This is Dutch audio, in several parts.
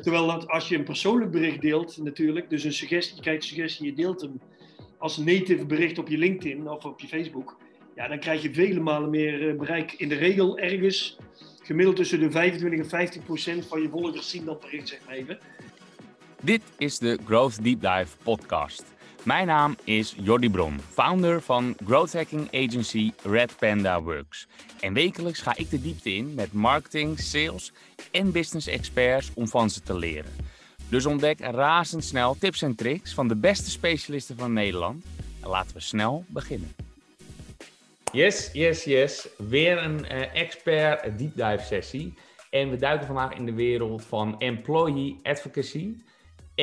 Terwijl als je een persoonlijk bericht deelt, natuurlijk, dus een suggestie, je krijgt suggestie, je deelt hem als native bericht op je LinkedIn of op je Facebook, ja, dan krijg je vele malen meer eh, bereik. In de regel ergens gemiddeld tussen de 25 en 50 procent van je volgers zien dat bericht, zeg maar even. Dit is de Growth Deep Dive podcast. Mijn naam is Jordi Bron, founder van growth hacking agency Red Panda Works. En wekelijks ga ik de diepte in met marketing, sales en business experts om van ze te leren. Dus ontdek razendsnel tips en tricks van de beste specialisten van Nederland. En laten we snel beginnen. Yes, yes, yes. Weer een uh, expert deep dive sessie. En we duiken vandaag in de wereld van employee advocacy.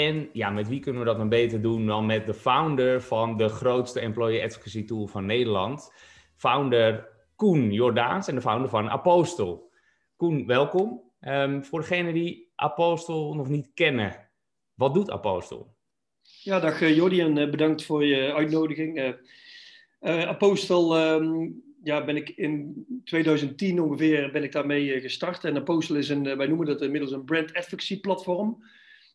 En ja, met wie kunnen we dat dan beter doen dan met de founder van de grootste employee advocacy tool van Nederland. Founder Koen Jordaans en de founder van Apostel. Koen, welkom. Um, voor degenen die Apostel nog niet kennen, wat doet Apostel? Ja, dag uh, Jordi en uh, bedankt voor je uitnodiging. Uh, Apostel, um, ja, ben ik in 2010 ongeveer ben ik daarmee gestart. En Apostel is een, wij noemen dat inmiddels een brand advocacy platform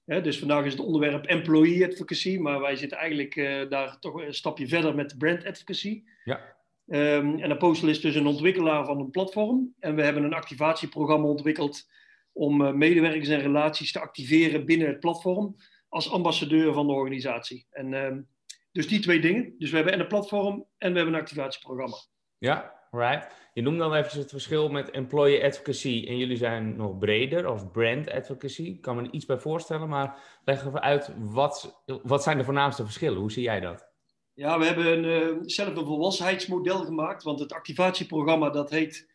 dus vandaag is het onderwerp employee advocacy, maar wij zitten eigenlijk uh, daar toch een stapje verder met brand advocacy. Ja. Um, en Apostel is dus een ontwikkelaar van een platform. En we hebben een activatieprogramma ontwikkeld om uh, medewerkers en relaties te activeren binnen het platform als ambassadeur van de organisatie. En um, dus die twee dingen. Dus we hebben en een platform en we hebben een activatieprogramma. Ja, right. Je noemde dan even het verschil met employee advocacy en jullie zijn nog breder als brand advocacy. Ik kan me er iets bij voorstellen, maar leg even uit, wat, wat zijn de voornaamste verschillen? Hoe zie jij dat? Ja, we hebben een, uh, zelf een volwassenheidsmodel gemaakt, want het activatieprogramma dat heet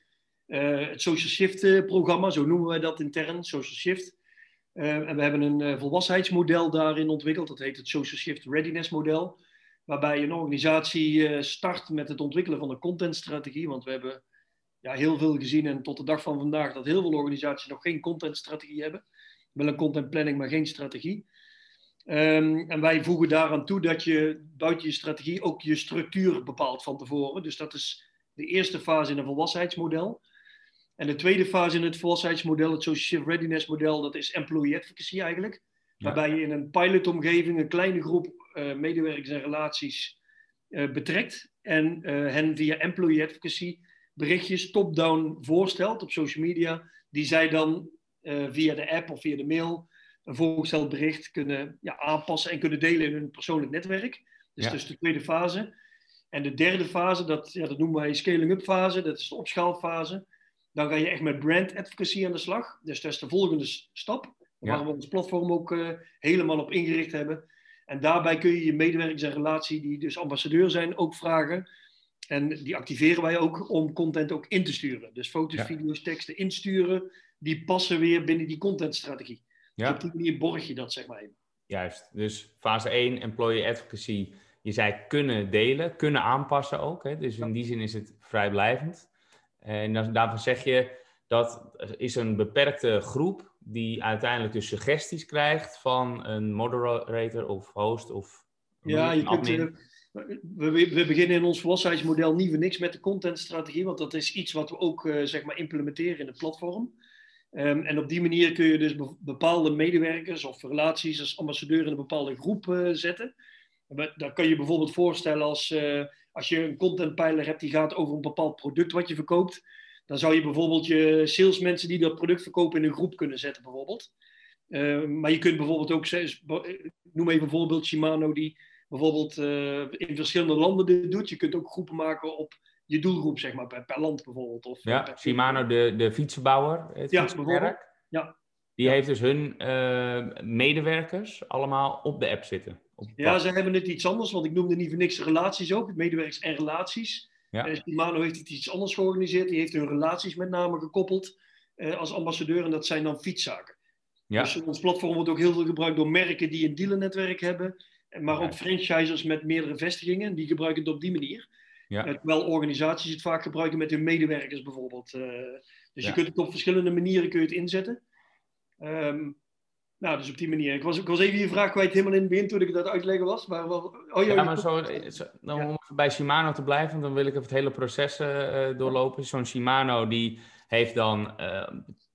uh, het Social Shift uh, programma, zo noemen wij dat intern, Social Shift. en we hebben een volwassenheidsmodel daarin ontwikkeld, dat heet het Social Shift Readiness model waarbij een organisatie start met het ontwikkelen van een contentstrategie. Want we hebben ja, heel veel gezien en tot de dag van vandaag dat heel veel organisaties nog geen contentstrategie hebben. Wel een contentplanning, maar geen strategie. Um, en wij voegen daaraan toe dat je buiten je strategie ook je structuur bepaalt van tevoren. Dus dat is de eerste fase in een volwassenheidsmodel. En de tweede fase in het volwassenheidsmodel, het Social Readiness model, dat is employee advocacy eigenlijk. Waarbij je in een pilotomgeving een kleine groep medewerkers en relaties uh, betrekt. En uh, hen via employee advocacy berichtjes top-down voorstelt op social media, die zij dan via de app of via de mail een voorgesteld bericht kunnen ja, aanpassen en kunnen delen in hun persoonlijk netwerk. Dus ja. dat is de tweede fase. En de derde fase, dat, ja, dat noemen wij scaling-up fase, dat is de opschaalfase. Dan ga je echt met brand advocacy aan de slag. Dus dat is de volgende stap, ja. waar we ons platform ook uh, helemaal op ingericht hebben. En daarbij kun je je medewerkers en relatie, die dus ambassadeur zijn, ook vragen en die activeren wij ook om content ook in te sturen. Dus foto's, video's, teksten insturen, die passen weer binnen die contentstrategie. Ja. Op die manier borg je dat, zeg maar even. Juist. Dus fase 1, employee advocacy. Je zei kunnen delen, kunnen aanpassen ook. Hè? Dus in die zin is het vrijblijvend. En daarvan zeg je dat is een beperkte groep die uiteindelijk dus suggesties krijgt van een moderator of host of ja, je kunt, we, we, beginnen in ons volwassenheidsmodel niet voor niks met de contentstrategie, want dat is iets wat we ook uh, zeg maar implementeren in het platform. Um, en op die manier kun je dus be bepaalde medewerkers of relaties als ambassadeur in een bepaalde groep uh, zetten. Dat kan je bijvoorbeeld voorstellen als, als je een contentpijler hebt die gaat over een bepaald product wat je verkoopt. Dan zou je bijvoorbeeld je salesmensen die dat product verkopen in een groep kunnen zetten, bijvoorbeeld. Uh, maar je kunt bijvoorbeeld ook, noem even bijvoorbeeld Shimano, die bijvoorbeeld uh, in verschillende landen dit doet. Je kunt ook groepen maken op je doelgroep, zeg maar, per, per land bijvoorbeeld. Of, ja, per Shimano, de, de fietsenbouwer, het ja. Ja. Die heeft dus hun uh, medewerkers allemaal op de app zitten. Op ja, ze hebben het iets anders, want ik noemde niet voor niks relaties ook, medewerkers en relaties. Ja. Uh, Shimano heeft het iets anders georganiseerd. Die heeft hun relaties met name gekoppeld uh, als ambassadeur en dat zijn dan fietszaken. Ja. Dus ons platform wordt ook heel veel gebruikt door merken die een dealernetwerk hebben maar ook franchisers met meerdere vestigingen, die gebruiken het op die manier. Ja. Eh, terwijl organisaties het vaak gebruiken met hun medewerkers bijvoorbeeld. Uh, dus je kunt het op verschillende manieren kun je het inzetten. Um, nou, dus op die manier. Ik was, ik was even je vraag kwijt helemaal in het begin toen ik dat uitleggen was. Maar, wel, oh, ja, ja, maar zo, dan om bij Shimano te blijven, dan wil ik even het hele proces uh, doorlopen. Zo'n Shimano die heeft dan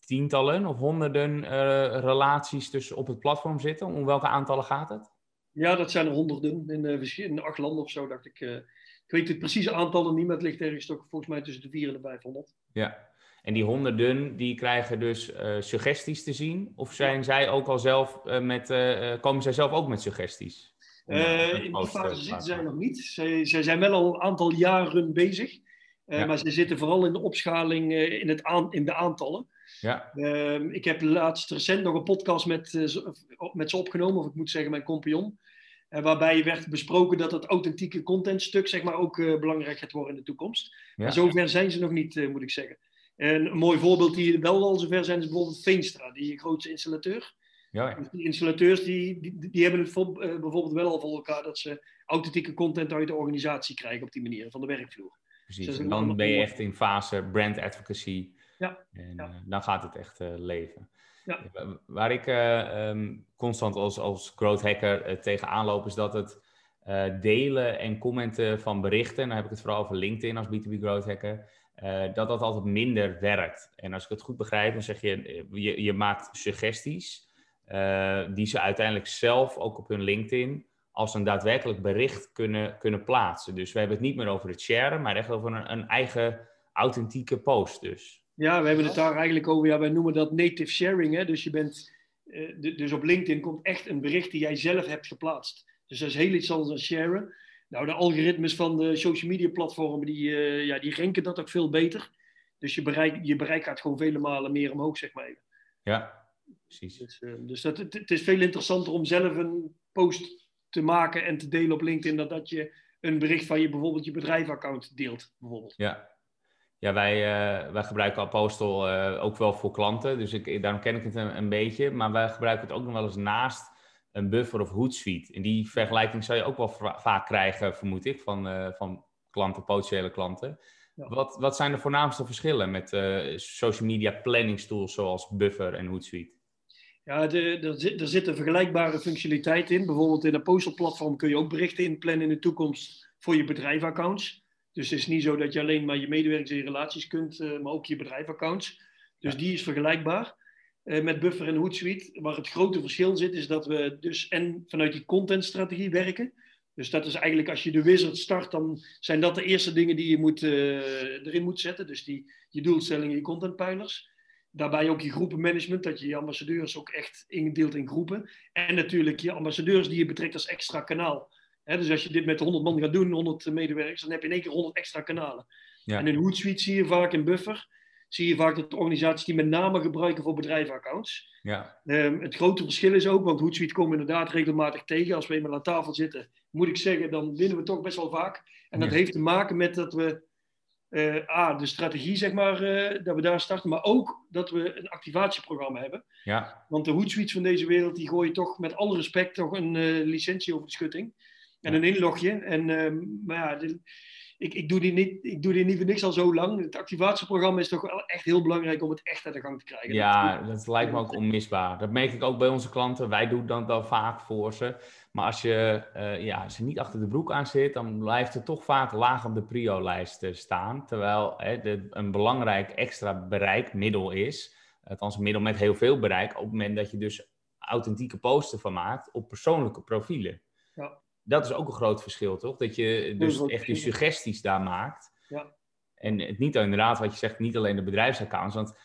tientallen of honderden eh, relaties tussen op het platform zitten? Om welke aantallen gaat het? Ja, dat zijn er honderden in, in acht landen of zo, dacht ik. Ik weet het precieze aantallen niet, maar het ligt ergens toch volgens mij tussen de 400 en de 500. Ja, en die honderden, die krijgen dus suggesties te zien? Of zijn zij ook al zelf met, komen zij zelf ook met suggesties? in die fase zitten zij nog niet. Zij, zij zijn wel al een aantal jaren bezig. Maar ze zitten vooral in de opschaling in, het aan, in de aantallen. Ja. Ehm, ik heb laatst recent nog een podcast met, met ze opgenomen, of ik moet zeggen mijn compagnon. Waarbij werd besproken dat het authentieke contentstuk zeg maar, ook belangrijk gaat worden in de toekomst. Ja. Maar zover zijn ze nog niet, moet ik zeggen. En een mooi voorbeeld die wel al zover zijn is bijvoorbeeld Veenstra, die grootste installateur. Ja, ja. Die installateurs die, die, die hebben het voor, bijvoorbeeld wel al voor elkaar dat ze authentieke content uit de organisatie krijgen op die manier, van de werkvloer. Precies, dus en dan ben je echt in fase brand advocacy ja. En eh, dan gaat het echt eh, leven. Ja. Waar ik eh, ehm, constant als, als growth hacker tegenaan loop, is dat het delen en commenten van berichten, dan heb ik het vooral over LinkedIn als B2B growth hacker, dat dat altijd minder werkt. En als ik het goed begrijp, dan zeg je, je, je maakt suggesties die ze uiteindelijk zelf ook op hun LinkedIn als een daadwerkelijk bericht kunnen, kunnen plaatsen. Dus we hebben het niet meer over het sharen, maar echt over een, een eigen authentieke post dus. Ja, we hebben het daar eigenlijk over, ja, wij noemen dat native sharing. Hè? Dus, je bent, dus op LinkedIn komt echt een bericht die jij zelf hebt geplaatst. Dus dat is heel iets anders dan sharen. Nou, de algoritmes van de social media platformen, die, uh, ja, die renken dat ook veel beter. Dus je bereik, je bereik gaat gewoon vele malen meer omhoog, zeg maar even. Ja, precies. Dus, uh, dus dat, het, het, is veel interessanter om zelf een post te maken en te delen op LinkedIn, dan dat je een bericht van je bijvoorbeeld je bedrijfaccount deelt. Bijvoorbeeld. Ja, ja, wij, uh, wij gebruiken Apostel uh, ook wel voor klanten, dus ik, daarom ken ik het een, een, beetje. Maar wij gebruiken het ook nog wel eens naast een buffer of Hootsuite. En die vergelijking zou je ook wel vaak krijgen, vermoed ik, van, uh, van klanten, potentiële klanten. Ja. Wat, wat zijn de voornaamste verschillen met social media planningstools zoals Buffer en Hootsuite? Ja, de, er, zit, er zit een vergelijkbare functionaliteit in. Bijvoorbeeld in een Apostel-platform kun je ook berichten inplannen in de toekomst voor je bedrijfaccounts. Dus het is niet zo dat je alleen maar je medewerkers en je relaties kunt, uh, maar ook je bedrijfaccounts. Dus die is vergelijkbaar met Buffer en Hootsuite. Waar het grote verschil zit, is dat we dus en vanuit die contentstrategie werken. Dus dat is eigenlijk als je de wizard start, dan zijn dat de eerste dingen die je moet, uh, erin moet zetten. Dus die, je doelstellingen, je contentpijlers. Daarbij ook je groepenmanagement, dat je je ambassadeurs ook echt indeelt in groepen. En natuurlijk je ambassadeurs die je betrekt als extra kanaal dus als je dit met 100 man gaat doen, 100 medewerkers, dan heb je in één keer 100 extra kanalen. Ja. En in Hootsuite zie je vaak in Buffer, zie je vaak dat organisaties die met name gebruiken voor bedrijfaccounts. Ja. Um, het grote verschil is ook, want Hootsuite komen we inderdaad regelmatig tegen. Als we eenmaal aan tafel zitten, moet ik zeggen, dan winnen we toch best wel vaak. En dat heeft te maken met dat we uh, A, de strategie, zeg maar, uh, dat we daar starten, maar ook dat we een activatieprogramma hebben. Ja. Want de Hootsuite van deze wereld, die gooien toch met alle respect toch een uh, licentie over de schutting en een inlogje. En, uh, maar ja, ik, ik, doe die niet, ik doe die niet voor niks al zo lang. Het activatieprogramma is toch wel echt heel belangrijk om het echt aan de gang te krijgen. Ja, dat, lijkt me ook onmisbaar. Dat merk ik ook bij onze klanten. Wij doen dat dan vaak voor ze. Maar als je uh, ja, als niet achter de broek aan zit, dan blijft het toch vaak laag op de prio-lijst staan. Terwijl hè, de, een belangrijk extra bereikmiddel is, althans een middel met heel veel bereik, op het moment dat je dus authentieke posten van maakt op persoonlijke profielen. Ja dat is ook een groot verschil, toch? Dat je dus echt je suggesties daar maakt. Ja. En het niet inderdaad, wat je zegt, niet alleen de bedrijfsaccounts. Want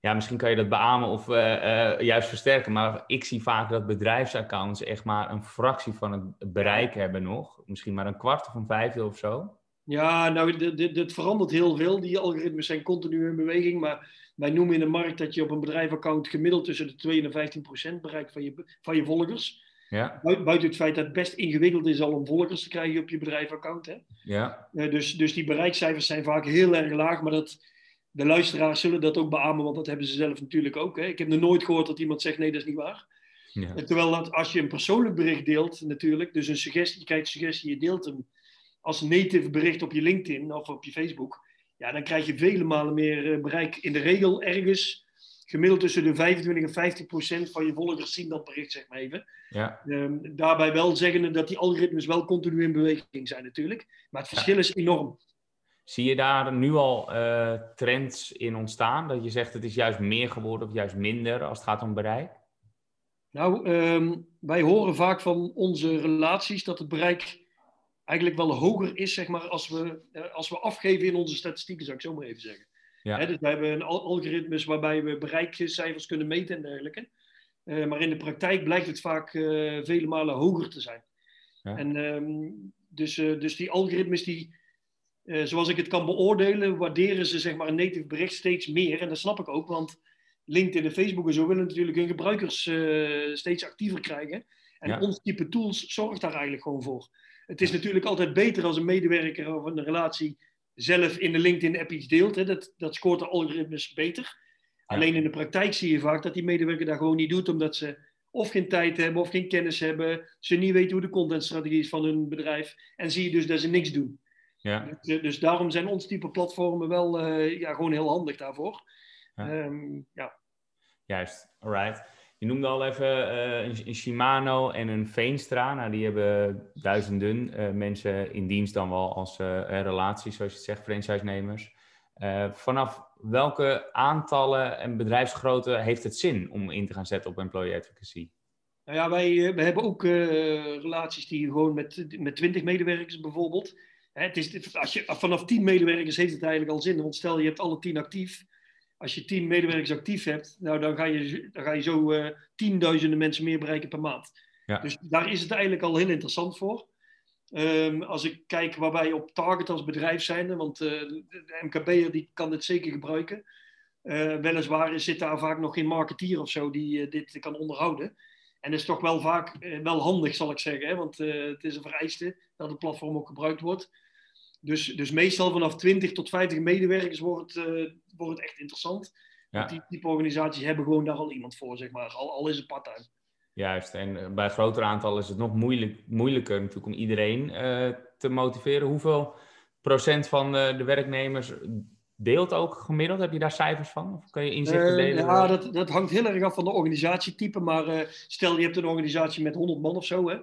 ja, misschien kan je dat beamen of uh, uh, juist versterken. Maar ik zie vaak dat bedrijfsaccounts echt maar een fractie van het bereik hebben nog. Misschien maar een kwart of een vijfde of zo. Ja, nou, dit verandert heel veel. Die algoritmes zijn continu in beweging. Maar wij noemen in de markt dat je op een bedrijfaccount gemiddeld tussen de 2 en 15 procent bereikt van je, van je volgers. Ja. Buiten het feit dat het best ingewikkeld is al om volgers te krijgen op je bedrijfaccount. Hè? Ja. Uh, dus, dus die bereikcijfers zijn vaak heel erg laag, maar dat, de luisteraars zullen dat ook beamen, want dat hebben ze zelf natuurlijk ook. Hè? Ik heb nog nooit gehoord dat iemand zegt nee, dat is niet waar. Ja. Terwijl dat als je een persoonlijk bericht deelt natuurlijk, dus een suggestie, je krijgt een suggestie, je deelt hem als native bericht op je LinkedIn of op je Facebook, ja, dan krijg je vele malen meer eh, bereik in de regel ergens gemiddeld tussen de 25 en 50 procent van je volgers zien dat bericht, zeg maar even. Ja. Um, daarbij wel zeggen dat die algoritmes wel continu in beweging zijn natuurlijk. Maar het verschil is enorm. Zie je daar nu al uh, trends in ontstaan? Dat je zegt het is juist meer geworden of juist minder als het gaat om bereik? Nou, um, wij horen vaak van onze relaties dat het bereik eigenlijk wel hoger is, zeg maar, als we, uh, als we afgeven in onze statistieken, zou ik zo maar even zeggen. Ja. Hè, dus we hebben een al algoritmes waarbij we bereikcijfers kunnen meten en dergelijke. Uh, maar in de praktijk blijkt het vaak vele malen hoger te zijn. Ja. En um, dus, dus die algoritmes die zoals ik het kan beoordelen, waarderen ze zeg maar, een native bericht steeds meer. En dat snap ik ook, want LinkedIn en Facebook en zo willen natuurlijk hun gebruikers steeds actiever krijgen. En ja. ons type tools zorgt daar eigenlijk gewoon voor. Het is natuurlijk altijd beter als een medewerker of een relatie zelf in de LinkedIn-app iets deelt. Hè. Dat, dat scoort de algoritmes beter. Ja. Alleen in de praktijk zie je vaak dat die medewerker dat gewoon niet doet, omdat ze of geen tijd hebben of geen kennis hebben. Ze niet weten hoe de contentstrategie is van hun bedrijf. En zie je dus dat ze niks doen. Ja. Dus, dus, daarom zijn ons type platformen wel uh, ja, gewoon heel handig daarvoor. Ja. Um, ja. Juist, alright. Je noemde al even uh, een, Shimano en een Veenstra. Nou, die hebben duizenden uh, mensen in dienst dan wel als relaties, zoals je het zegt, franchise-nemers. vanaf welke aantallen en bedrijfsgrootte heeft het zin om in te gaan zetten op employee advocacy? Nou ja, wij, hebben ook relaties die gewoon met, met 20 medewerkers bijvoorbeeld het is, als je, vanaf 10 medewerkers heeft het eigenlijk al zin. Want stel je hebt alle 10 actief. Als je 10 medewerkers actief hebt, nou, dan, ga je, dan ga je zo uh, tienduizenden mensen meer bereiken per maand. Ja. Dus daar is het eigenlijk al heel interessant voor. Um, als ik kijk waar wij op target als bedrijf zijn, want uh, de MKB'er die kan dit zeker gebruiken. Uh, weliswaar zit daar vaak nog geen marketeer of zo die dit kan onderhouden. En dat is toch wel vaak wel handig, zal ik zeggen. Hè? Want het is een vereiste dat het platform ook gebruikt wordt. Dus, dus meestal vanaf 20 tot 50 medewerkers wordt, uh, wordt het echt interessant. Ja. Die type organisaties hebben gewoon daar al iemand voor, zeg maar. Al, al is het part-time. Juist, en eh, bij grotere aantallen is het nog moeilijk, moeilijker natuurlijk om iedereen uh, te motiveren. Hoeveel procent van de, de, werknemers deelt ook gemiddeld? Heb je daar cijfers van? Of kun je inzichten delen? ja, dat, dat hangt heel erg af van de organisatietype. Maar stel je hebt een organisatie met 100 man of zo, hè,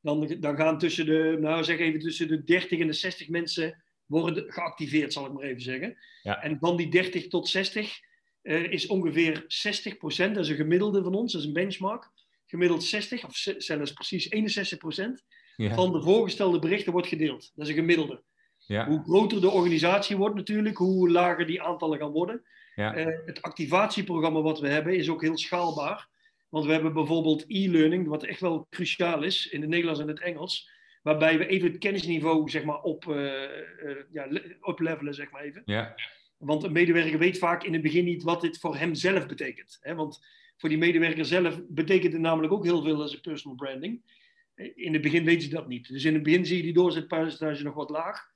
dan, dan gaan tussen de, nou zeg even, tussen de 30 en de 60 mensen worden geactiveerd, zal ik maar even zeggen. Ja. En van die 30 tot 60 uh, is ongeveer 60 procent, dat is een gemiddelde van ons, dat is een benchmark. Gemiddeld 60, of zelfs precies 61 procent ja. van de voorgestelde berichten wordt gedeeld. Dat is een gemiddelde. Ja. Hoe groter de organisatie wordt natuurlijk, hoe lager die aantallen gaan worden. Ja. Uh, het activatieprogramma wat we hebben is ook heel schaalbaar. Want we hebben bijvoorbeeld e-learning, wat echt wel cruciaal is in het Nederlands en het Engels. Waarbij we even het kennisniveau zeg maar, op, uh, uh, ja, oplevelen, zeg maar even. Ja. Want een medewerker weet vaak in het begin niet wat dit voor hem zelf betekent. Hè? Want voor die medewerker zelf betekent het namelijk ook heel veel als een personal branding. In het begin weten ze dat niet. Dus in het begin zie je die doorzetpercentage nog wat laag.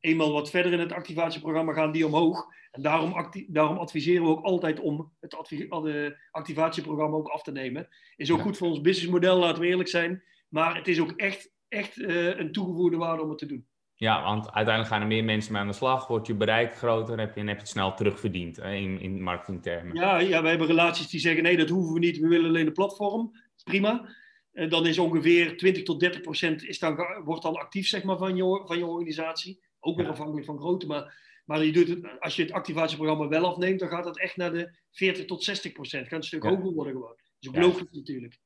Eenmaal wat verder in het activatieprogramma gaan die omhoog. En daarom, daarom adviseren we ook altijd om het activatieprogramma ook af te nemen. Is ook goed voor ons businessmodel, laten we eerlijk zijn. Maar het is ook echt, echt uh, een toegevoegde waarde om het te doen. Ja, want uiteindelijk gaan er meer mensen mee aan de slag. Wordt je bereik groter heb je, en heb je het snel terugverdiend in, in marketingtermen. Ja, ja, we hebben relaties die zeggen nee, dat hoeven we niet. We willen alleen de platform. Prima. En dan is ongeveer 20 tot 30 procent is dan, wordt dan actief zeg maar, van, je, van je organisatie. Ook weer afhankelijk van grootte. Maar maar je doet het, als je het activatieprogramma wel afneemt, dan gaat dat echt naar de 40 tot 60 procent. Gaat een stuk hoger worden gewoon. Dat is ook logisch natuurlijk.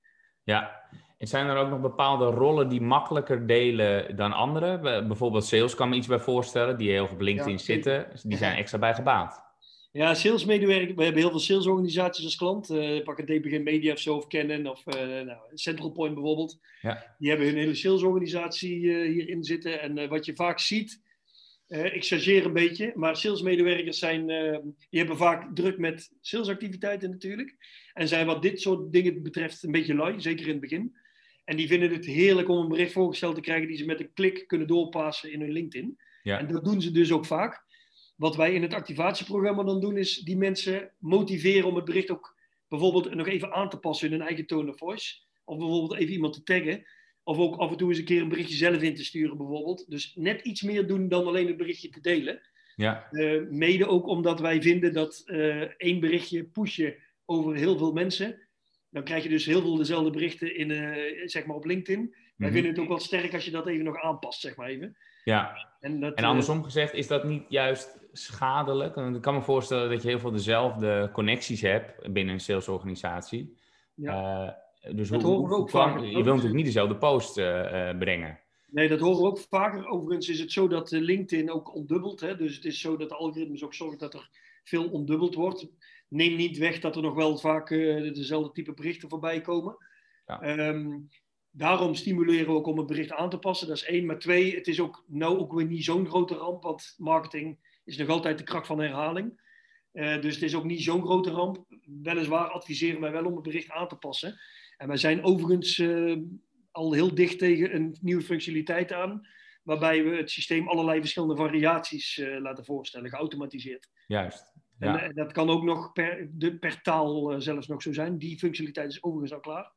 Ja, en zijn er ook nog bepaalde rollen die makkelijker delen dan anderen? Bijvoorbeeld sales kan me iets bij voorstellen, die heel veel op LinkedIn zitten. Die zijn extra bij gebaat. Ja, salesmedewerkers. We hebben heel veel salesorganisaties als klant. Uh, pak het DPG Media of zo of Canon of uh, nou, Central Point bijvoorbeeld. Ja. Die hebben hun hele salesorganisatie uh, hierin zitten. En wat je vaak ziet, uh, ik chargeer een beetje, maar salesmedewerkers zijn, uh, die hebben vaak druk met salesactiviteiten natuurlijk. En zijn wat dit soort dingen betreft een beetje lui, zeker in het begin. En die vinden het heerlijk om een bericht voorgesteld te krijgen die ze met een klik kunnen doorpassen in hun LinkedIn. Ja. En dat doen ze dus ook vaak. Wat wij in het activatieprogramma dan doen, is die mensen motiveren om het bericht ook bijvoorbeeld nog even aan te passen in hun eigen tone of voice. Of bijvoorbeeld even iemand te taggen. Of ook af en toe eens een keer een berichtje zelf in te sturen, bijvoorbeeld. Dus net iets meer doen dan alleen het berichtje te delen. Ja. Uh, mede ook omdat wij vinden dat uh, één berichtje pushen over heel veel mensen. Dan krijg je dus heel veel dezelfde berichten in, uh, zeg maar op LinkedIn. Wij mhm. vinden het ook wel sterk als je dat even nog aanpast, zeg maar even. Ja. En, dat, en andersom gezegd, is dat niet juist schadelijk? Ik kan me voorstellen dat je heel veel dezelfde connecties hebt binnen een salesorganisatie. Ja. Dus dat hoe, horen we ook vaak. Je wilt natuurlijk niet dezelfde post brengen. Nee, dat horen we ook vaker. Overigens is het zo dat LinkedIn ook ondubbelt. Hè? Dus het is zo dat de algoritmes ook zorgen dat er veel ondubbeld wordt. Neem niet weg dat er nog wel vaak uh, dezelfde type berichten voorbij komen. Ja. Ehm, daarom stimuleren we ook om het bericht aan te passen. Dat is één. Maar twee, het is ook nou ook weer niet zo'n grote ramp. Want marketing is nog altijd de kracht van herhaling. Uh, dus het is ook niet zo'n grote ramp. Weliswaar adviseren wij wel om het bericht aan te passen. En wij zijn overigens uh, al heel dicht tegen een nieuwe functionaliteit aan. Waarbij we het systeem allerlei verschillende variaties uh, laten voorstellen, geautomatiseerd. Juist. Ja. En dat kan ook nog per, de, per taal zelfs nog zo zijn. Die functionaliteit is overigens al klaar.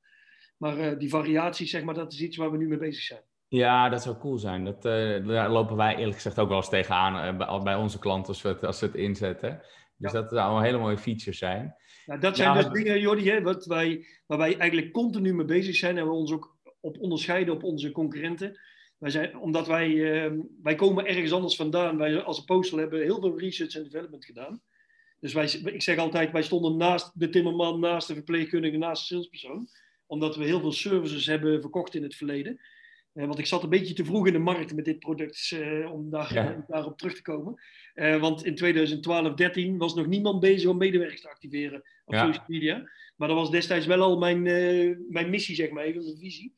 Maar die variaties, zeg maar, dat is iets waar we nu mee bezig zijn. Ja, dat zou cool zijn. Dat, uh, daar lopen wij eerlijk gezegd ook wel eens tegenaan uh, bij, onze klanten als, we het, als ze het inzetten. Dus dat zou een hele mooie feature zijn. Nou, dat zijn dus dingen, Jordi, hè, wat wij, waar wij eigenlijk continu mee bezig zijn en we ons ook op onderscheiden op onze concurrenten. Wij zijn, omdat wij, wij komen ergens anders vandaan. Wij als Apostel hebben heel veel research en development gedaan. Dus wij, ik zeg altijd, wij stonden naast de timmerman, naast de verpleegkundige, naast de salespersoon omdat we heel veel services hebben verkocht in het verleden. Uh, want ik zat een beetje te vroeg in de markt met dit product, uh, om daar, daarop terug te komen. Uh, want in 2012, 13 was nog niemand bezig om medewerkers te activeren op social media. Maar dat was destijds wel al mijn, mijn missie, zeg maar even, mijn visie.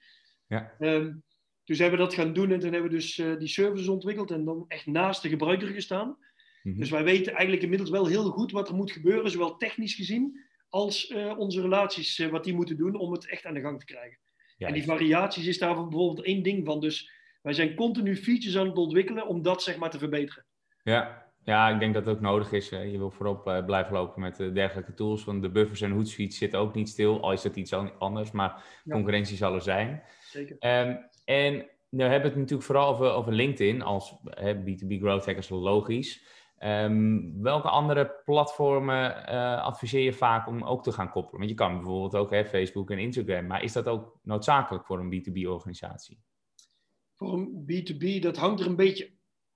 Ja. Um, dus hebben we dat gaan doen en toen hebben we dus die services ontwikkeld en dan echt naast de gebruiker gestaan. Mm Dus wij weten eigenlijk inmiddels wel heel goed wat er moet gebeuren, zowel technisch gezien als uh, onze relaties, uh, wat die moeten doen om het echt aan de gang te krijgen. En die variaties is daar bijvoorbeeld één ding van. Dus wij zijn continu features aan het ontwikkelen om dat zeg maar te verbeteren. Ja, ja ik denk dat het ook nodig is. Je wil voorop uh, blijven lopen met dergelijke tools. Want de buffers en hoedsuite zitten ook niet stil. Al is het iets anders, maar concurrentie zal er zijn. Zeker. Um, en nu hebben we het natuurlijk vooral over, over LinkedIn als B2B growth hackers, logisch. Um, welke andere platformen uh, adviseer je vaak om ook te gaan koppelen? Want je kan bijvoorbeeld ook hè, Facebook en Instagram, maar is dat ook noodzakelijk voor een B2B-organisatie? Voor een B2B, dat hangt er een beetje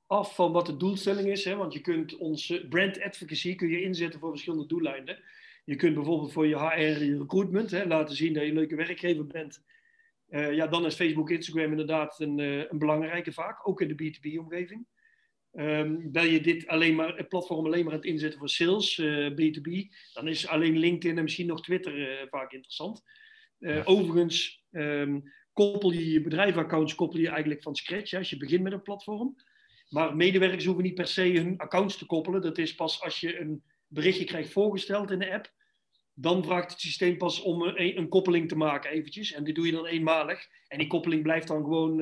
af van wat de doelstelling is. Hè? Want je kunt onze brand advocacy kun je inzetten voor verschillende doeleinden. Je kunt bijvoorbeeld voor je HR, je recruitment, hè, laten zien dat je een leuke werkgever bent. Uh, ja, dan is Facebook, Instagram inderdaad een, uh, een belangrijke vaak, ook in de B2B-omgeving. Um, ben je dit alleen maar, het platform alleen maar aan het inzetten voor sales, uh, eh, B2B, dan is alleen LinkedIn en misschien nog Twitter uh, vaak interessant. Uh, Overigens, um, koppel je je bedrijfaccounts koppel je eigenlijk van scratch als je begint met een platform. Maar medewerkers hoeven niet per se hun accounts te koppelen. Dat is pas als je een berichtje krijgt voorgesteld in de app. Dan vraagt het systeem pas om een, een koppeling te maken eventjes. En dit doe je dan eenmalig. En die koppeling blijft dan gewoon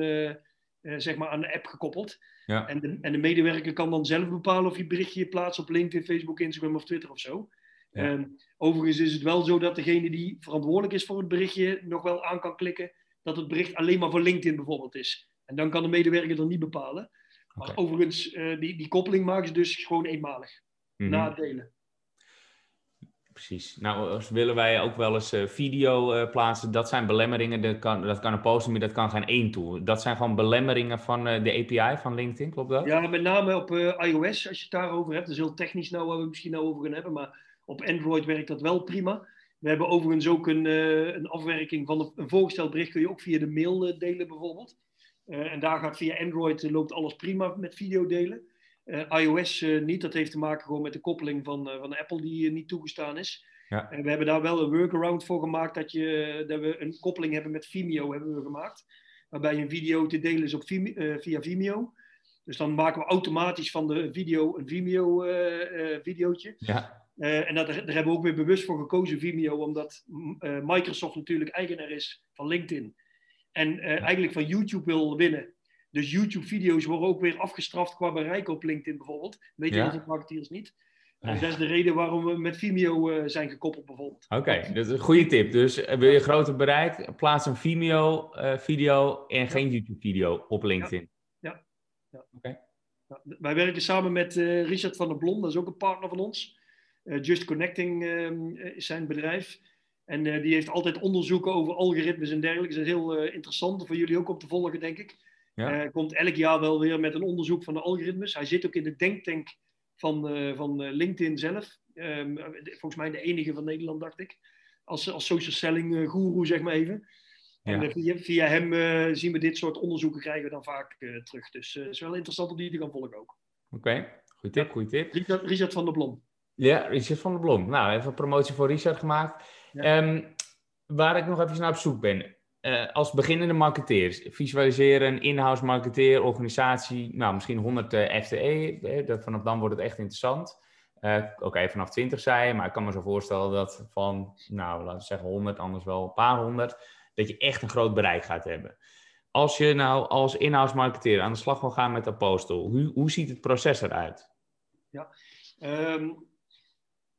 zeg maar aan de app gekoppeld. Ja. En, de, en de medewerker kan dan zelf bepalen of je berichtje plaatst op LinkedIn, Facebook, Instagram of Twitter of zo. Ja. overigens is het wel zo dat degene die verantwoordelijk is voor het berichtje nog wel aan kan klikken dat het bericht alleen maar voor LinkedIn bijvoorbeeld is. En dan kan de medewerker dat niet bepalen. Maar overigens, uh, die, die koppeling maken ze dus gewoon eenmalig. Mm -hmm. Nadelen. Precies. Nou, willen wij ook wel eens uh, video uh, plaatsen. Dat zijn belemmeringen. Dat kan, dat kan een post, maar dat kan geen één tool. Dat zijn gewoon belemmeringen van uh, de API van LinkedIn, klopt dat? Ja, met name op iOS, als je het daarover hebt. Dat is heel technisch nou, waar we misschien nou over gaan hebben. Maar op Android werkt dat wel prima. We hebben overigens ook een, een afwerking van een voorgesteld bericht. Kun je ook via de mail delen bijvoorbeeld. en daar gaat via Android loopt alles prima met video delen. Uh, iOS uh, niet. Dat heeft te maken gewoon met de koppeling van, uh, van Apple die niet toegestaan is. Ja. En we hebben daar wel een workaround voor gemaakt dat, je, dat we een koppeling hebben met Vimeo hebben we gemaakt. Waarbij een video te delen is op Vimeo, via Vimeo. Dus dan maken we automatisch van de video een Vimeo videootje. Ja. en dat, daar hebben we ook weer bewust voor gekozen, Vimeo, omdat Microsoft natuurlijk eigenaar is van LinkedIn. En eigenlijk van YouTube wil winnen. Dus YouTube-video's worden ook weer afgestraft qua bereik op LinkedIn bijvoorbeeld. Weet je ja. dat marketeers niet. Dus dat is de reden waarom we met Vimeo uh, zijn gekoppeld bijvoorbeeld. Oké, dat is een goede tip. Dus uh, wil je groter bereik, plaats een Vimeo-video uh, en geen YouTube-video op LinkedIn. Ja. ja. Oké. wij werken samen met Richard van der Blom, dat is ook een partner van ons. Just Connecting ehm, is zijn bedrijf. En die heeft altijd onderzoeken over algoritmes en dergelijke. Dat is heel interessant voor jullie ook om te volgen, denk ik. Ja. komt elk jaar wel weer met een onderzoek van de algoritmes. Hij zit ook in de denktank van, van LinkedIn zelf. Ehm, volgens mij de enige van Nederland, dacht ik. Als, als social selling guru, zeg maar even. En via, via, hem zien we dit soort onderzoeken krijgen we dan vaak terug. Dus het is wel interessant om die te gaan volgen ook. Oké, okay. goede tip, goede tip. Richard, Richard van der Blom. Ja, Richard van der Blom. Nou, even een promotie voor Richard gemaakt. Ehm, waar ik nog even naar op zoek ben. Uh, als beginnende marketeer, visualiseren een in-house marketeer, organisatie, nou misschien 100 uh, FTE, dat, vanaf dan wordt het echt interessant. Uh, Oké, vanaf 20 zei je, maar ik kan me zo voorstellen dat van, nou laten we zeggen 100, anders wel een paar honderd, dat je echt een groot bereik gaat hebben. Als je nou als in-house marketeer aan de slag wil gaan met Apostel, hoe, hoe ziet het proces eruit? Ja, um,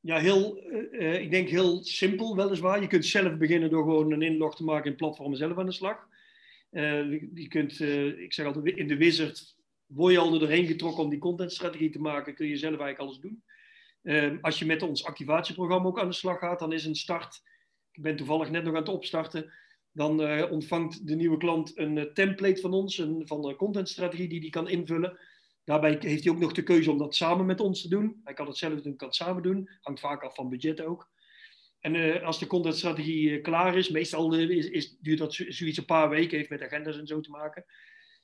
ja, heel, uh, ik denk heel simpel weliswaar. Je kunt zelf beginnen door gewoon een inlog te maken in het platform zelf aan de slag. Uh, je kunt, ik zeg altijd, in de wizard word je al er doorheen getrokken om die contentstrategie te maken, kun je zelf eigenlijk alles doen. Ehm, als je met ons activatieprogramma ook aan de slag gaat, dan is een start, ik ben toevallig net nog aan het opstarten, dan ontvangt de nieuwe klant een template van ons, een, van de contentstrategie die die kan invullen. Daarbij heeft hij ook nog de keuze om dat samen met ons te doen. Hij kan het zelf doen, kan het samen doen. Hangt vaak af van budget ook. En uh, als de contentstrategie uh, klaar is, meestal uh, is, is, duurt dat zoiets een paar weken, heeft met agendas en zo te maken.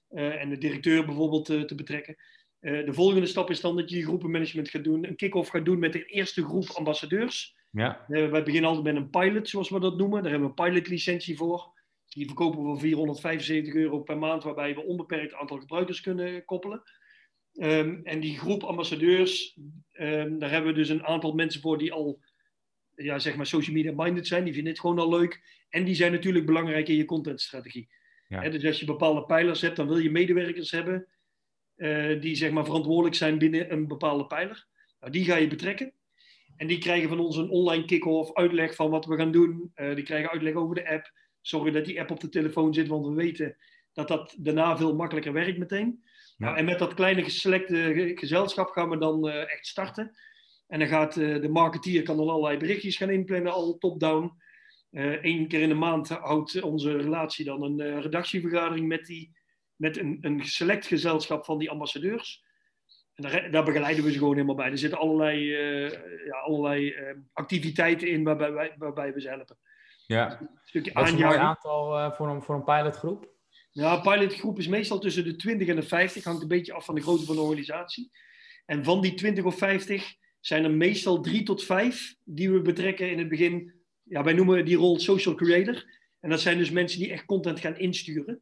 en de directeur bijvoorbeeld te betrekken. de volgende stap is dan dat je groepenmanagement gaat doen, een kick-off gaat doen met de eerste groep ambassadeurs. Ja. wij beginnen altijd met een pilot, zoals we dat noemen. Daar hebben we een pilotlicentie voor. Die verkopen we voor 475 euro per maand, waarbij we onbeperkt aantal gebruikers kunnen koppelen. Um, en die groep ambassadeurs, um, daar hebben we dus een aantal mensen voor die al ja, zeg maar social media minded zijn. Die vinden het gewoon al leuk. En die zijn natuurlijk belangrijk in je contentstrategie. Ja. dus als je bepaalde pijlers hebt, dan wil je medewerkers hebben uh, die zeg maar verantwoordelijk zijn binnen een bepaalde pijler. Nou, die ga je betrekken. En die krijgen van ons een online kick-off, uitleg van wat we gaan doen. Uh, die krijgen uitleg over de app. Zorgen dat die app op de telefoon zit, want we weten dat dat daarna veel makkelijker werkt meteen. Nou, en met dat kleine geselecte gezelschap gaan we dan uh, echt starten. En dan gaat uh, de marketeer kan dan allerlei berichtjes gaan inplannen, al top-down. Eén eh, keer in de maand houdt onze relatie dan een redactievergadering met, die, met een, een select gezelschap van die ambassadeurs. En daar, daar, begeleiden we ze gewoon helemaal bij. Er zitten allerlei, ja, allerlei activiteiten in waarbij, waarbij we ze helpen. Ja. Een stukje Wat is een mooi aantal voor, een, voor een pilotgroep? Ja, een pilotgroep is meestal tussen de 20 en de 50. Hangt een beetje af van de grootte van de organisatie. En van die 20 of 50 zijn er meestal drie tot vijf die we betrekken in het begin. Ja, wij noemen die rol social creator. En dat zijn dus mensen die echt content gaan insturen.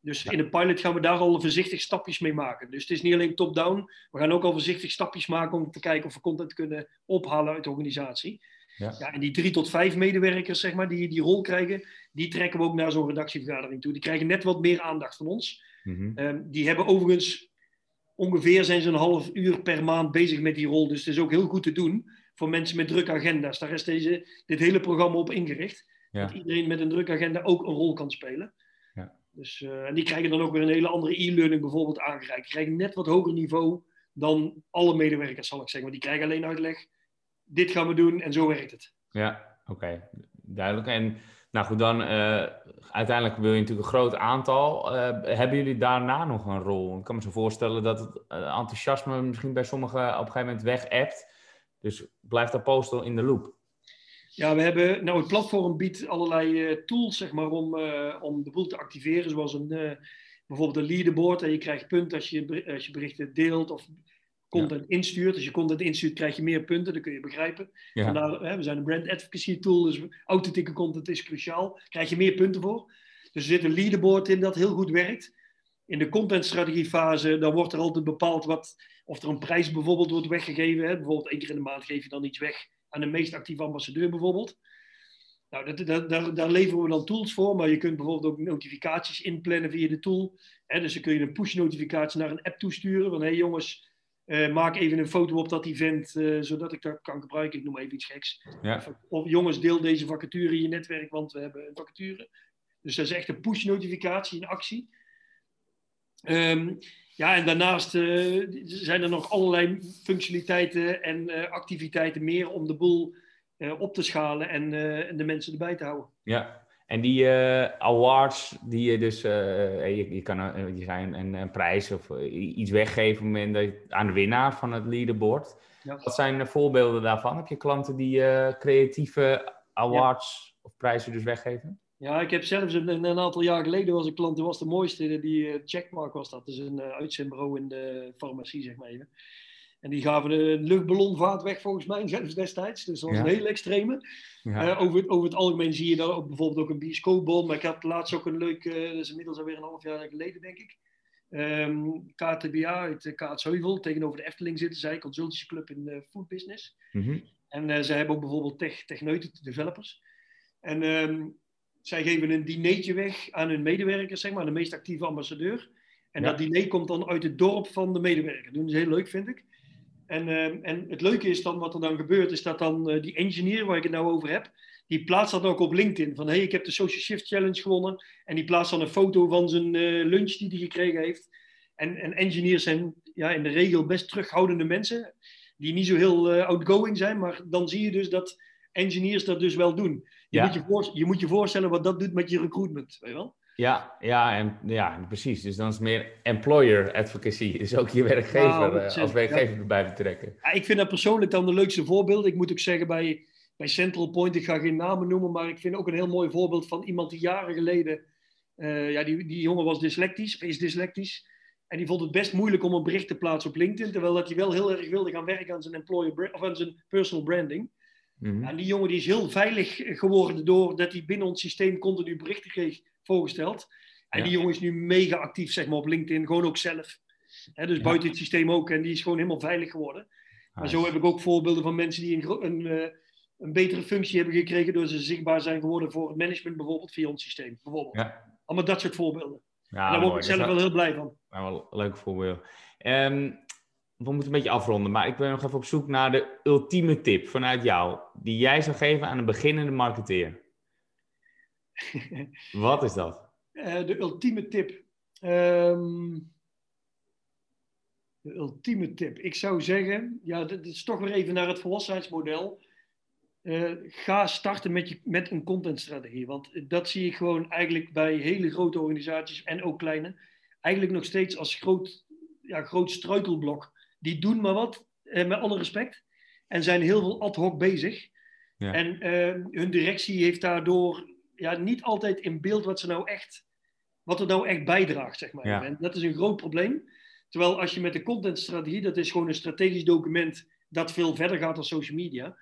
Dus in een pilot gaan we daar al voorzichtig stapjes mee maken. Dus het is niet alleen top-down. We gaan ook al voorzichtig stapjes maken om te kijken of we content kunnen ophalen uit de organisatie. Ja. ja. en die drie tot vijf medewerkers, zeg maar, die die rol krijgen, die trekken we ook naar zo'n redactievergadering toe. Die krijgen net wat meer aandacht van ons. Mm die hebben overigens ongeveer zijn ze een half uur per maand bezig met die rol. Dus het is ook heel goed te doen voor mensen met drukke agenda's. Daar is deze, dit hele programma op ingericht. Dat iedereen met een drukke agenda ook een rol kan spelen. Ja. Dus, uh, en die krijgen dan ook weer een hele andere e-learning bijvoorbeeld aangereikt. Die krijgen net wat hoger niveau dan alle medewerkers, zal ik zeggen. Maar die krijgen alleen uitleg dit gaan we doen en zo werkt het. Ja, oké, duidelijk. En nou goed, dan uh, uiteindelijk wil je natuurlijk een groot aantal. Uh, hebben jullie daarna nog een rol? Ik kan me zo voorstellen dat het uh, enthousiasme misschien bij sommigen op een gegeven moment weg hebt. Dus blijft Apostel in de loop. Ja, we hebben, nou het platform biedt allerlei tools zeg maar, om, om de boel te activeren. Zoals een, bijvoorbeeld een leaderboard en je krijgt punten als je, als je berichten deelt of content instuurt. Als je content instuurt, krijg je meer punten. Dat kun je begrijpen. Vandaar, hè, we zijn een brand advocacy tool, dus authentieke content is cruciaal. Krijg je meer punten voor. Dus er zit een leaderboard in dat heel goed werkt. In de contentstrategiefase, dan wordt er altijd bepaald wat, of er een prijs bijvoorbeeld wordt weggegeven. Hè. Bijvoorbeeld één keer in de maand geef je dan iets weg aan de meest actieve ambassadeur bijvoorbeeld. Nou, dat, dat, daar, daar, leveren we dan tools voor, maar je kunt bijvoorbeeld ook notificaties inplannen via de tool. Hè, dus dan kun je een push-notificatie naar een app toesturen. Van hé hey jongens, uh, maak even een foto op dat event, uh, zodat ik dat kan gebruiken. Ik noem even iets geks. Ja. Of, jongens, deel deze vacature in je netwerk, want we hebben een vacature. Dus dat is echt een push-notificatie in actie. Um, ja, en daarnaast uh, zijn er nog allerlei functionaliteiten en activiteiten meer om de boel op te schalen en, en, de mensen erbij te houden. Ja, En die uh, awards die je dus, uh, je, je, kan je zijn een, een, prijs of iets weggeven op het moment dat je, aan de winnaar van het leaderboard. Ja. Wat zijn voorbeelden daarvan? Heb je klanten die creatieve awards of prijzen dus weggeven? Ja, ik heb zelfs een, een, aantal jaar geleden was een klant, die was de mooiste, die Checkmark was dat. Dus een uitzendbureau in de farmacie, zeg maar even. En die gaven de luchtballonvaart weg volgens mij, zelfs destijds. Dus dat was een hele extreme. Ja. Uh, over, het, over het algemeen zie je daar ook bijvoorbeeld ook een bioscoopbom. Maar ik had laatst ook een leuk, uh, dat is inmiddels alweer een half jaar geleden denk ik. Um, ehm, KTBA uit uh, Kaatsheuvel, tegenover de Efteling zitten zij, consultancyclub in de food business. Mm -hmm. En zij hebben ook bijvoorbeeld tech, techneuten, developers. En um, zij geven een dinertje weg aan hun medewerkers, zeg maar, de meest actieve ambassadeur. En ja. dat diner komt dan uit het dorp van de medewerker. Dat doen ze heel leuk, vind ik. En, uh, en het leuke is dan, wat er dan gebeurt, is dat dan uh, die engineer waar ik het nou over heb, die plaatst dat ook op LinkedIn. Van, hé, hey, ik heb de Social Shift Challenge gewonnen. En die plaatst dan een foto van zijn uh, lunch die hij gekregen heeft. En, en engineers zijn ja, in de regel best terughoudende mensen, die niet zo heel outgoing zijn. Maar dan zie je dus dat engineers dat dus wel doen. Je, ja. moet, je, voor, je moet je voorstellen wat dat doet met je recruitment, weet je wel? Ja, ja, en, ja, precies. Dus dan is het meer employer advocacy. Dus ook je werkgever nou, uh, als werkgever ja. erbij betrekken. Ja, ik vind dat persoonlijk dan de leukste voorbeeld. Ik moet ook zeggen bij, bij Central Point, ik ga geen namen noemen, maar ik vind ook een heel mooi voorbeeld van iemand die jaren geleden, uh, ja, die, die jongen was dyslectisch, is dyslectisch. En die vond het best moeilijk om een bericht te plaatsen op LinkedIn, terwijl dat hij wel heel erg wilde gaan werken aan zijn, employer, of aan zijn personal branding. Mm -hmm. En die jongen die is heel veilig geworden doordat hij binnen ons systeem continu berichten kreeg voorgesteld. En die jongen is nu mega actief zeg maar, op LinkedIn, gewoon ook zelf. dus buiten het systeem ook. En die is gewoon helemaal veilig geworden. Maar zo heb ik ook voorbeelden van mensen die een, een, eh, een, betere functie hebben gekregen door ze zichtbaar zijn geworden voor het management, bijvoorbeeld via ons systeem. Bijvoorbeeld. Ja. Allemaal dat soort voorbeelden. Ja, daar word ik zelf wel heel blij van. Ja, wel een leuk voorbeeld. Um, we moeten een beetje afronden, maar ik ben nog even op zoek naar de ultieme tip vanuit jou, die jij zou geven aan een beginnende marketeer. Wat is dat? Uh, de ultieme tip. Um, de ultieme tip. Ik zou zeggen, ja, dit is toch weer even naar het volwassenheidsmodel. Uh, ga starten met, je, met een contentstrategie. Want dat zie ik gewoon eigenlijk bij hele grote organisaties en ook kleine. Eigenlijk nog steeds als groot, ja, groot struikelblok. Die doen maar wat, eh, met alle respect. En zijn heel veel ad hoc bezig. Ja. En uh, hun directie heeft daardoor ja, niet altijd in beeld wat, ze nou echt, wat er nou echt bijdraagt, zeg maar. En dat is een groot probleem. Terwijl als je met de contentstrategie, dat is gewoon een strategisch document dat veel verder gaat dan social media.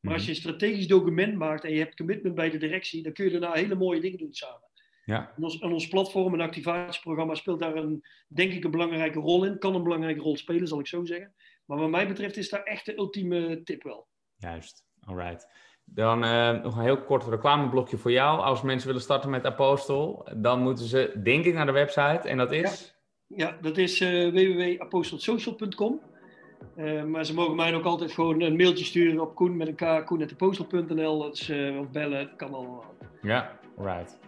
Maar als mhm. je een strategisch document maakt en je hebt commitment bij de directie, dan kun je daarna hele mooie dingen doen samen. Ja. En, ons, en ons platform en activatieprogramma speelt daar een, denk ik een belangrijke rol in. Kan een belangrijke rol spelen, zal ik zo zeggen. Maar wat mij betreft is daar echt de ultieme tip wel. Juist, alright. Dan uh, nog een heel kort reclameblokje voor jou. Als mensen willen starten met Apostel, dan moeten ze denk ik naar de website. En dat is? Ja, ja dat is uh, www.apostelsocial.com. Uh, maar ze mogen mij ook altijd gewoon een mailtje sturen op koen met een k, koen.apostel.nl. of bellen, dat kan allemaal. Ja, right.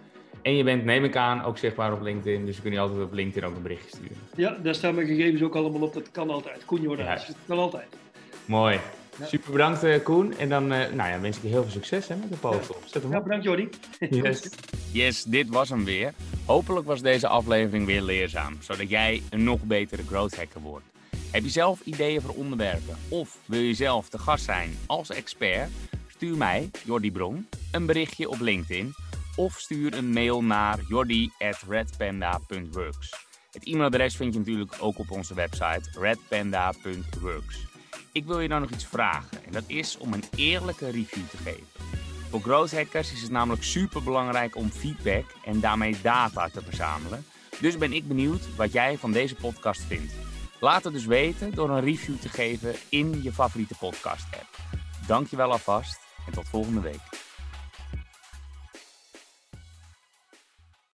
En je bent, neem ik aan, ook zichtbaar op LinkedIn. Dus je kunt je altijd op LinkedIn ook een berichtje sturen. Ja, daar staan mijn gegevens ook allemaal op. Dat kan altijd. Koen Jordan, dat kan altijd. Mooi. Super bedankt uh, Koen. En dan uh, nou ja, wens ik je heel veel succes hè, met de. Zet hem ja, bedankt Jordi. Yes. yes, dit was hem weer. Hopelijk was deze aflevering weer leerzaam, zodat jij een nog betere growth hacker wordt. Heb je zelf ideeën voor onderwerpen of wil je zelf te gast zijn als expert? Stuur mij, Jordi Bron, een berichtje op LinkedIn of stuur een mail naar jordi.redpanda.works. Het e-mailadres vind je natuurlijk ook op onze website redpanda.works. Ik wil je nou nog iets vragen en dat is om een eerlijke review te geven. Voor growth hackers is het namelijk super belangrijk om feedback en daarmee data te verzamelen. Dus ben ik benieuwd wat jij van deze podcast vindt. Laat het dus weten door een review te geven in je favoriete podcast app. Dankjewel alvast en tot volgende week.